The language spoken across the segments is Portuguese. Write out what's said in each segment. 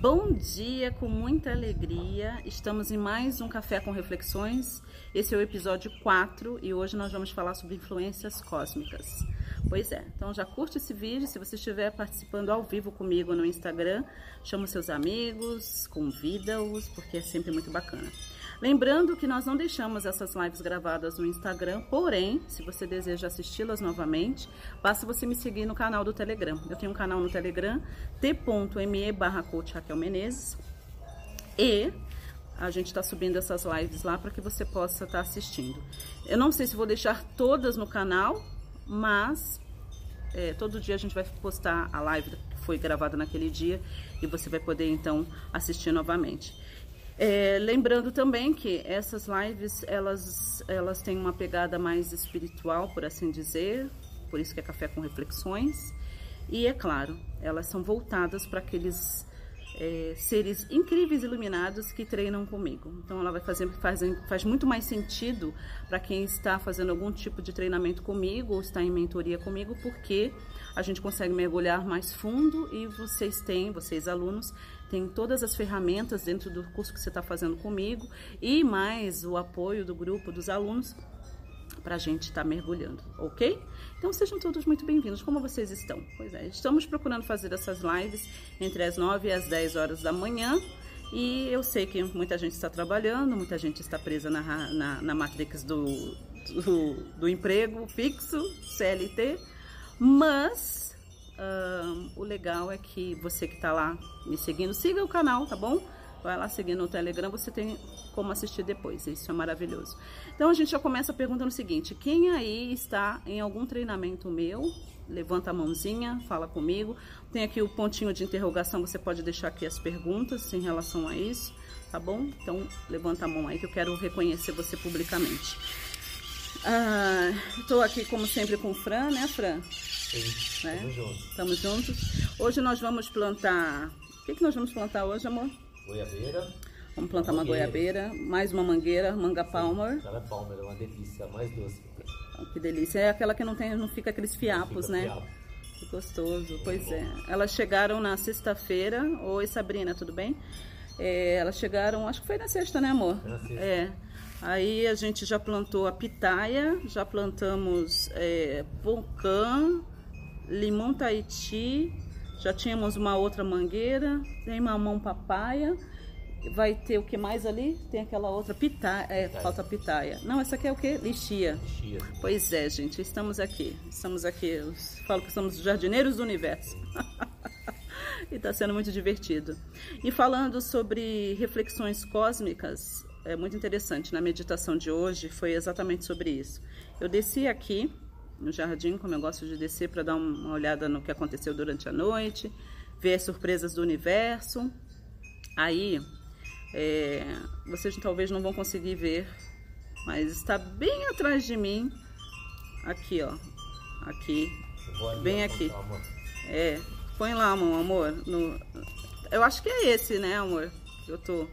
Bom dia, com muita alegria. Estamos em mais um Café com Reflexões. Esse é o episódio 4 e hoje nós vamos falar sobre influências cósmicas. Pois é, então já curte esse vídeo. Se você estiver participando ao vivo comigo no Instagram, chama seus amigos, convida-os, porque é sempre muito bacana. Lembrando que nós não deixamos essas lives gravadas no Instagram, porém, se você deseja assisti-las novamente, basta você me seguir no canal do Telegram. Eu tenho um canal no Telegram, t.me barra Menezes, e a gente está subindo essas lives lá para que você possa estar tá assistindo. Eu não sei se vou deixar todas no canal, mas é, todo dia a gente vai postar a live que foi gravada naquele dia e você vai poder então assistir novamente. É, lembrando também que essas lives elas, elas têm uma pegada mais espiritual, por assim dizer, por isso que é café com reflexões. E é claro, elas são voltadas para aqueles é, seres incríveis iluminados que treinam comigo. Então ela vai fazer faz, faz muito mais sentido para quem está fazendo algum tipo de treinamento comigo ou está em mentoria comigo, porque a gente consegue mergulhar mais fundo e vocês têm, vocês alunos, têm todas as ferramentas dentro do curso que você está fazendo comigo e mais o apoio do grupo dos alunos para a gente estar tá mergulhando, ok? Então sejam todos muito bem-vindos. Como vocês estão? Pois é, estamos procurando fazer essas lives entre as 9 e as 10 horas da manhã. E eu sei que muita gente está trabalhando, muita gente está presa na, na, na matrix do, do, do, emprego fixo, CLT, mas o legal é que você que está lá me seguindo, siga o canal, tá bom? Vai lá seguir no Telegram, você tem como assistir depois. Isso é maravilhoso. Então a gente já começa perguntando o seguinte: quem aí está em algum treinamento meu? Levanta a mãozinha, fala comigo. Tem aqui o pontinho de interrogação, você pode deixar aqui as perguntas em relação a isso, tá bom? Então levanta a mão aí que eu quero reconhecer você publicamente. Estou ah, aqui como sempre com o Fran, né, Fran? Sim, né? Estamos juntos. Estamos juntos. Hoje nós vamos plantar. O que, que nós vamos plantar hoje, amor? Goiabeira. Vamos plantar uma goiabeira, mais uma mangueira, manga palmer. Ela é palmer, é uma delícia, mais doce. Oh, que delícia. É aquela que não tem, não fica aqueles fiapos, fica né? Fiapo. Que gostoso. Pois é. Elas chegaram na sexta-feira. Oi, Sabrina, tudo bem? É, elas chegaram, acho que foi na sexta, né, amor? Na sexta. É. Aí a gente já plantou a pitaia, já plantamos é, limão Tahiti, já tínhamos uma outra mangueira, tem mamão papaya. Vai ter o que mais ali? Tem aquela outra pitaia, é, pitaia. falta pitaia. Não, essa aqui é o que? Lixia. Lixia. Pois é, gente, estamos aqui. Estamos aqui, eu falo que somos jardineiros do universo. e está sendo muito divertido. E falando sobre reflexões cósmicas, é muito interessante. Na meditação de hoje foi exatamente sobre isso. Eu desci aqui no jardim, como eu gosto de descer para dar uma olhada no que aconteceu durante a noite, ver as surpresas do universo. Aí, é, vocês talvez não vão conseguir ver, mas está bem atrás de mim, aqui, ó, aqui, bem aqui. É, põe lá, meu amor. No, eu acho que é esse, né, amor? Eu tô.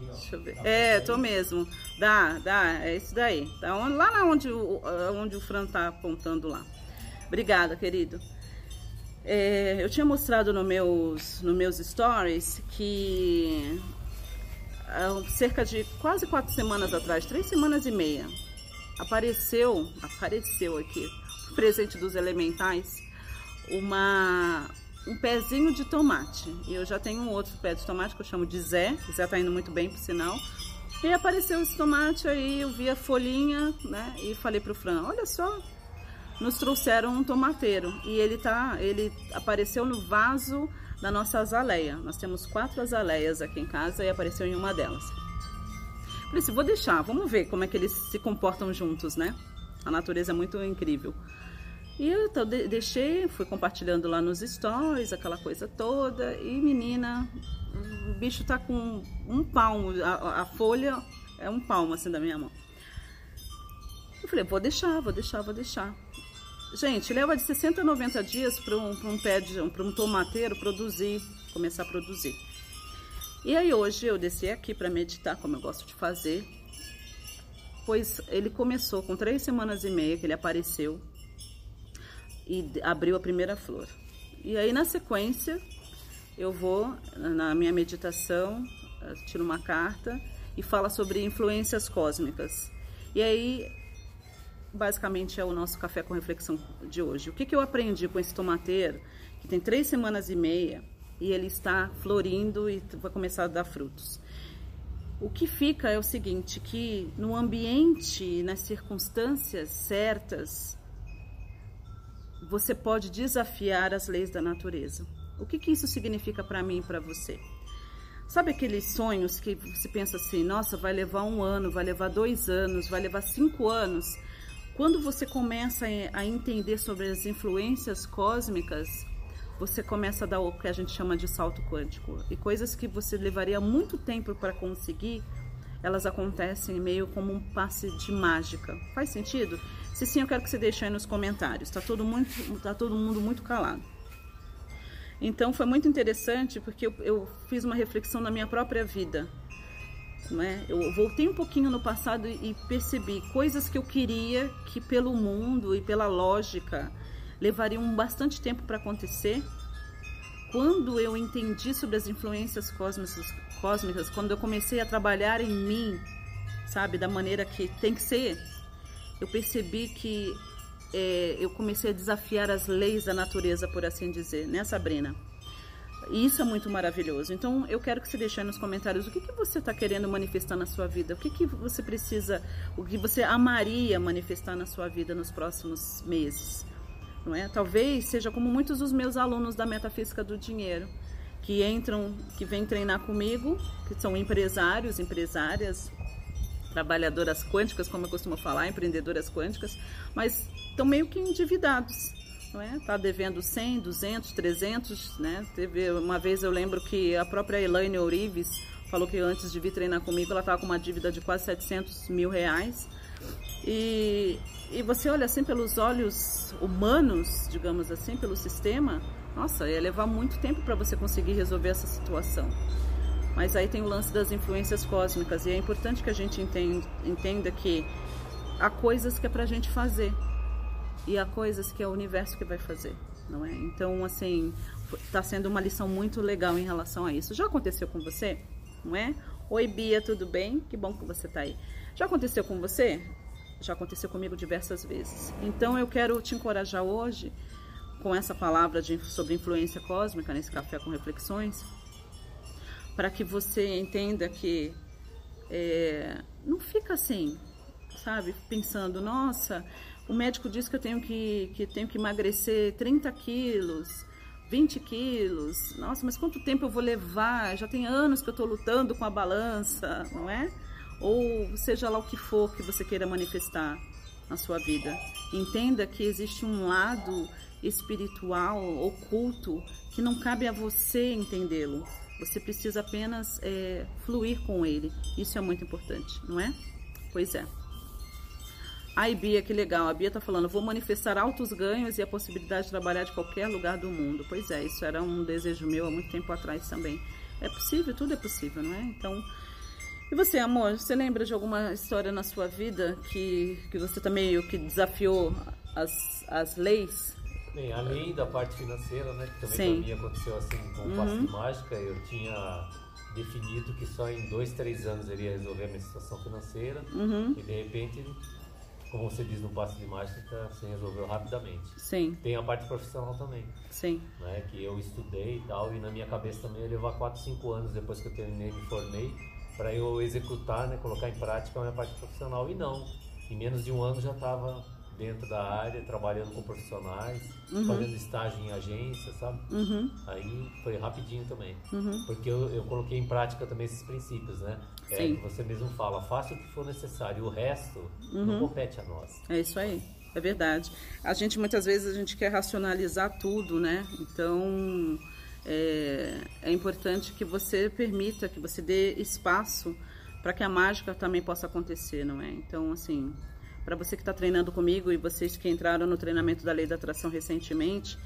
Deixa eu ver. É, tô mesmo. Dá, dá, é isso daí. Tá onde, lá onde o, onde o Fran tá apontando lá. Obrigada, querido. É, eu tinha mostrado no meus, no meus stories que cerca de quase quatro semanas atrás, três semanas e meia, apareceu, apareceu aqui, presente dos elementais, uma um pezinho de tomate. E eu já tenho um outro pé de tomate que eu chamo de Zé. Zé tá indo muito bem, por sinal. E apareceu esse tomate aí, eu vi a folhinha, né? E falei pro Fran, olha só, nos trouxeram um tomateiro. E ele tá, ele apareceu no vaso da nossa azaleia. Nós temos quatro azaleias aqui em casa e apareceu em uma delas. Falei assim, vou deixar, vamos ver como é que eles se comportam juntos, né? A natureza é muito incrível. E eu então, deixei, fui compartilhando lá nos stories, aquela coisa toda. E menina, o bicho tá com um palmo, a, a folha é um palmo assim da minha mão. Eu falei, vou deixar, vou deixar, vou deixar. Gente, leva de 60 a 90 dias para um, um pé de para um tomateiro produzir, começar a produzir. E aí hoje eu desci aqui para meditar, como eu gosto de fazer. Pois ele começou com três semanas e meia que ele apareceu e abriu a primeira flor. E aí, na sequência, eu vou na minha meditação, tiro uma carta e fala sobre influências cósmicas. E aí, basicamente, é o nosso café com reflexão de hoje. O que, que eu aprendi com esse tomateiro, que tem três semanas e meia, e ele está florindo e vai começar a dar frutos. O que fica é o seguinte, que no ambiente, nas circunstâncias certas, você pode desafiar as leis da natureza. O que, que isso significa para mim e para você? Sabe aqueles sonhos que você pensa assim, nossa, vai levar um ano, vai levar dois anos, vai levar cinco anos? Quando você começa a entender sobre as influências cósmicas, você começa a dar o que a gente chama de salto quântico. E coisas que você levaria muito tempo para conseguir, elas acontecem meio como um passe de mágica. Faz sentido? Se sim, eu quero que você deixe aí nos comentários. Está todo, muito, tá todo mundo muito calado. Então foi muito interessante porque eu, eu fiz uma reflexão na minha própria vida. Né? Eu voltei um pouquinho no passado e percebi coisas que eu queria que pelo mundo e pela lógica levariam bastante tempo para acontecer. Quando eu entendi sobre as influências cósmicas, cósmicas, quando eu comecei a trabalhar em mim, sabe, da maneira que tem que ser, eu percebi que é, eu comecei a desafiar as leis da natureza, por assim dizer, né, Sabrina? E isso é muito maravilhoso. Então, eu quero que você deixe aí nos comentários o que, que você está querendo manifestar na sua vida, o que, que você precisa, o que você amaria manifestar na sua vida nos próximos meses não é? Talvez seja como muitos dos meus alunos da metafísica do dinheiro, que entram, que vêm treinar comigo, que são empresários, empresárias, trabalhadoras quânticas, como eu costumo falar, empreendedoras quânticas, mas estão meio que endividados, não é? Tá devendo 100, 200, 300, né? Teve uma vez eu lembro que a própria Elaine Ourives falou que antes de vir treinar comigo ela estava com uma dívida de quase 700 mil reais e, e você olha assim pelos olhos humanos, digamos assim, pelo sistema, nossa, ia levar muito tempo para você conseguir resolver essa situação. Mas aí tem o lance das influências cósmicas e é importante que a gente entenda, que há coisas que é para a gente fazer e há coisas que é o universo que vai fazer, não é? Então, assim, está sendo uma lição muito legal em relação a isso. Já aconteceu com você, não é? Oi, Bia, tudo bem? Que bom que você está aí. Já aconteceu com você? Já aconteceu comigo diversas vezes. Então eu quero te encorajar hoje com essa palavra de, sobre influência cósmica nesse café com reflexões, para que você entenda que é, não fica assim, sabe, pensando, nossa, o médico disse que eu tenho que, que tenho que emagrecer 30 quilos, 20 quilos, nossa, mas quanto tempo eu vou levar? Já tem anos que eu estou lutando com a balança, não é? ou seja lá o que for que você queira manifestar na sua vida. Entenda que existe um lado espiritual, oculto, que não cabe a você entendê-lo. Você precisa apenas é, fluir com ele. Isso é muito importante, não é? Pois é. Ai, Bia, que legal. A Bia está falando, vou manifestar altos ganhos e a possibilidade de trabalhar de qualquer lugar do mundo. Pois é, isso era um desejo meu há muito tempo atrás também. É possível, tudo é possível, não é? Então, e você, amor, você lembra de alguma história na sua vida que, que você também meio que desafiou as, as leis? Bem, além da parte financeira, né, que também Sim. pra mim aconteceu assim com o passe uhum. de mágica, eu tinha definido que só em dois, três anos eu iria resolver a minha situação financeira uhum. e de repente, como você diz no passe de mágica, você resolveu rapidamente. Sim. Tem a parte profissional também. Sim. Né, que eu estudei e tal, e na minha cabeça também ia levar 4, 5 anos depois que eu terminei, me formei, para eu executar, né, colocar em prática a minha parte profissional. E não, em menos de um ano já estava dentro da área, trabalhando com profissionais, uhum. fazendo estágio em agência, sabe? Uhum. Aí foi rapidinho também. Uhum. Porque eu, eu, coloquei em prática também esses princípios, né? É, Sim. que você mesmo fala, faça o que for necessário, o resto não uhum. compete a nós. É isso aí. É verdade. A gente muitas vezes a gente quer racionalizar tudo, né? Então, é, é importante que você permita, que você dê espaço para que a mágica também possa acontecer, não é? Então, assim, para você que está treinando comigo e vocês que entraram no treinamento da lei da atração recentemente,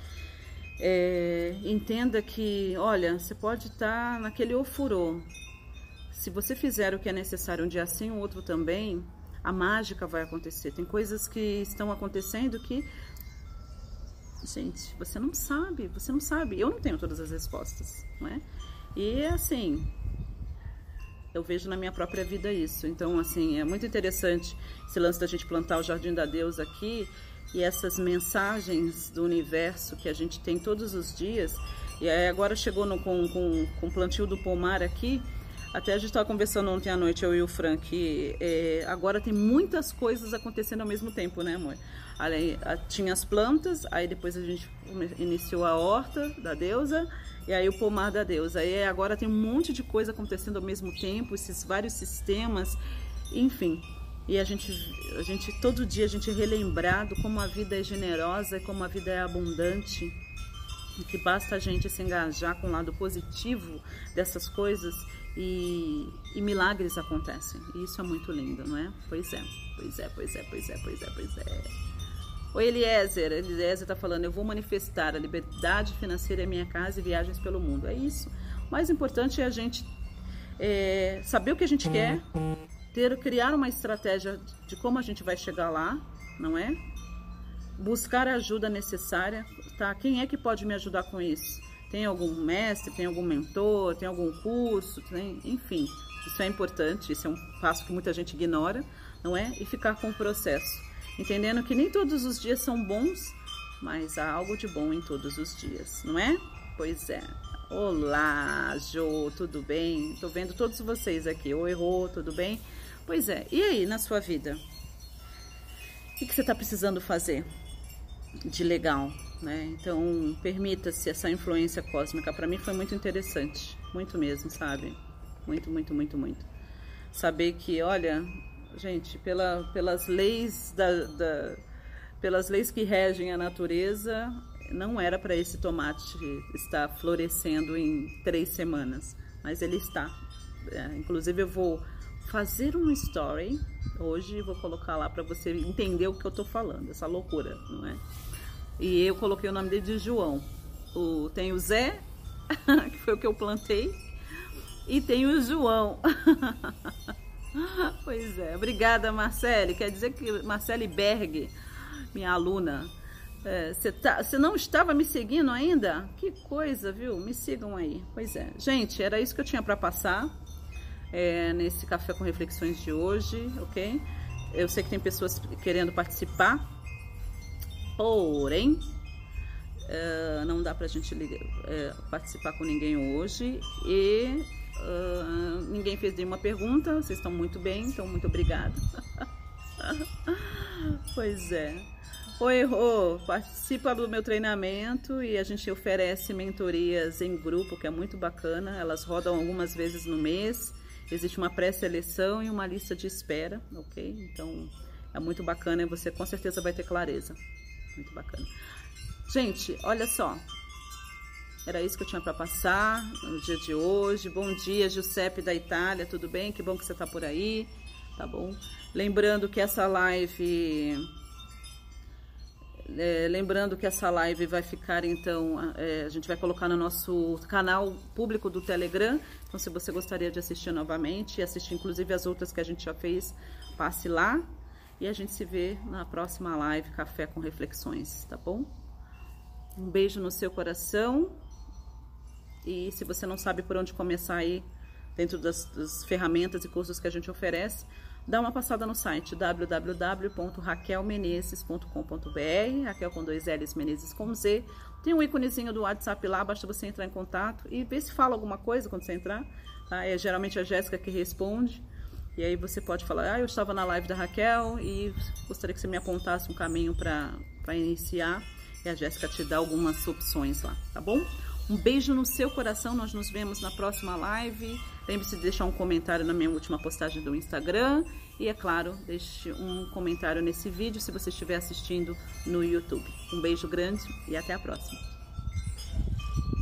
é, entenda que, olha, você pode estar tá naquele ofurô. Se você fizer o que é necessário um dia assim, o outro também, a mágica vai acontecer. Tem coisas que estão acontecendo que gente, você não sabe, você não sabe. Eu não tenho todas as respostas, não é? E assim, eu vejo na minha própria vida isso. Então, assim, é muito interessante esse lance da gente plantar o Jardim da Deus aqui e essas mensagens do universo que a gente tem todos os dias. E aí agora chegou no, com, com, com o plantio do pomar aqui. Até a gente estava conversando ontem à noite, eu e o Frank, é, agora tem muitas coisas acontecendo ao mesmo tempo, né, amor? Ali, tinha as plantas, aí depois a gente iniciou a horta da deusa, e aí o pomar da deusa. Aí agora tem um monte de coisa acontecendo ao mesmo tempo, esses vários sistemas, enfim. E a gente, a gente todo dia a gente é relembrado como a vida é generosa, como a vida é abundante, e que basta a gente se engajar com o lado positivo dessas coisas e, e, milagres acontecem. E isso é muito lindo, não é? Pois é, pois é, pois é, pois é, pois é, pois é. Oi, Eliezer. Eliezer está falando, eu vou manifestar a liberdade financeira em minha casa e viagens pelo mundo. É isso. O mais importante é a gente é, saber o que a gente quer, ter, criar uma estratégia de como a gente vai chegar lá, não é? Buscar a ajuda necessária, tá? Quem é que pode me ajudar com isso? Tem algum mestre, tem algum mentor, tem algum curso, tem, enfim. Isso é importante, isso é um passo que muita gente ignora, não é? E ficar com o processo. Entendendo que nem todos os dias são bons, mas há algo de bom em todos os dias, não é? Pois é. Olá, Jo, tudo bem? Tô vendo todos vocês aqui. Oi, Rô, tudo bem? Pois é. E aí, na sua vida? O que, que você está precisando fazer de legal? né? Então, permita-se essa influência cósmica. Para mim foi muito interessante, muito mesmo, sabe? Muito, muito, muito, muito. Saber que, olha, gente, pela, pelas leis da, da pelas leis que regem a natureza, não era para esse tomate estar florescendo em três semanas, mas ele está. É, inclusive, eu vou fazer um story hoje, vou colocar lá para você entender o que eu estou falando, essa loucura, não é? E eu coloquei o nome dele de João. O, tem o Zé, que foi o que eu plantei, e tem o João. pois é, obrigada Marcele. Quer dizer que Marcele Berg, minha aluna, você é, tá, não estava me seguindo ainda? Que coisa, viu? Me sigam aí. Pois é. Gente, era isso que eu tinha para passar é, nesse Café com Reflexões de hoje, ok? Eu sei que tem pessoas querendo participar. Porém, uh, não dá pra gente uh, participar com ninguém hoje e uh, ninguém fez nenhuma pergunta. Vocês estão muito bem, então muito obrigada. pois é. Oi, Rô, participa do meu treinamento e a gente oferece mentorias em grupo, que é muito bacana. Elas rodam algumas vezes no mês. Existe uma pré-seleção e uma lista de espera, ok? Então é muito bacana e você com certeza vai ter clareza. Muito bacana. Gente, olha só. Era isso que eu tinha para passar no dia de hoje. Bom dia, Giuseppe da Itália, tudo bem? Que bom que você está por aí, tá bom? Lembrando que essa live é, lembrando que essa live vai ficar, então, é, a gente vai colocar no nosso canal público do Telegram. Então, se você gostaria de assistir novamente assistir, inclusive, as outras que a gente já fez, passe lá. E a gente se vê na próxima live Café com Reflexões, tá bom? Um beijo no seu coração. E se você não sabe por onde começar aí, dentro das, das ferramentas e cursos que a gente oferece, dá uma passada no site www.raquelmenezes.com.br, Raquel com dois L's, Menezes com Z. Tem um íconezinho do WhatsApp lá, basta você entrar em contato e ver se fala alguma coisa quando você entrar. Tá? É geralmente a Jéssica que responde. E aí você pode falar, ah, eu estava na live da Raquel e gostaria que você me apontasse um caminho para iniciar. E a Jéssica te dá algumas opções lá, tá bom? Um beijo no seu coração, nós nos vemos na próxima live. Lembre-se de deixar um comentário na minha última postagem do Instagram. E, é claro, deixe um comentário nesse vídeo se você estiver assistindo no YouTube. Um beijo grande e até a próxima.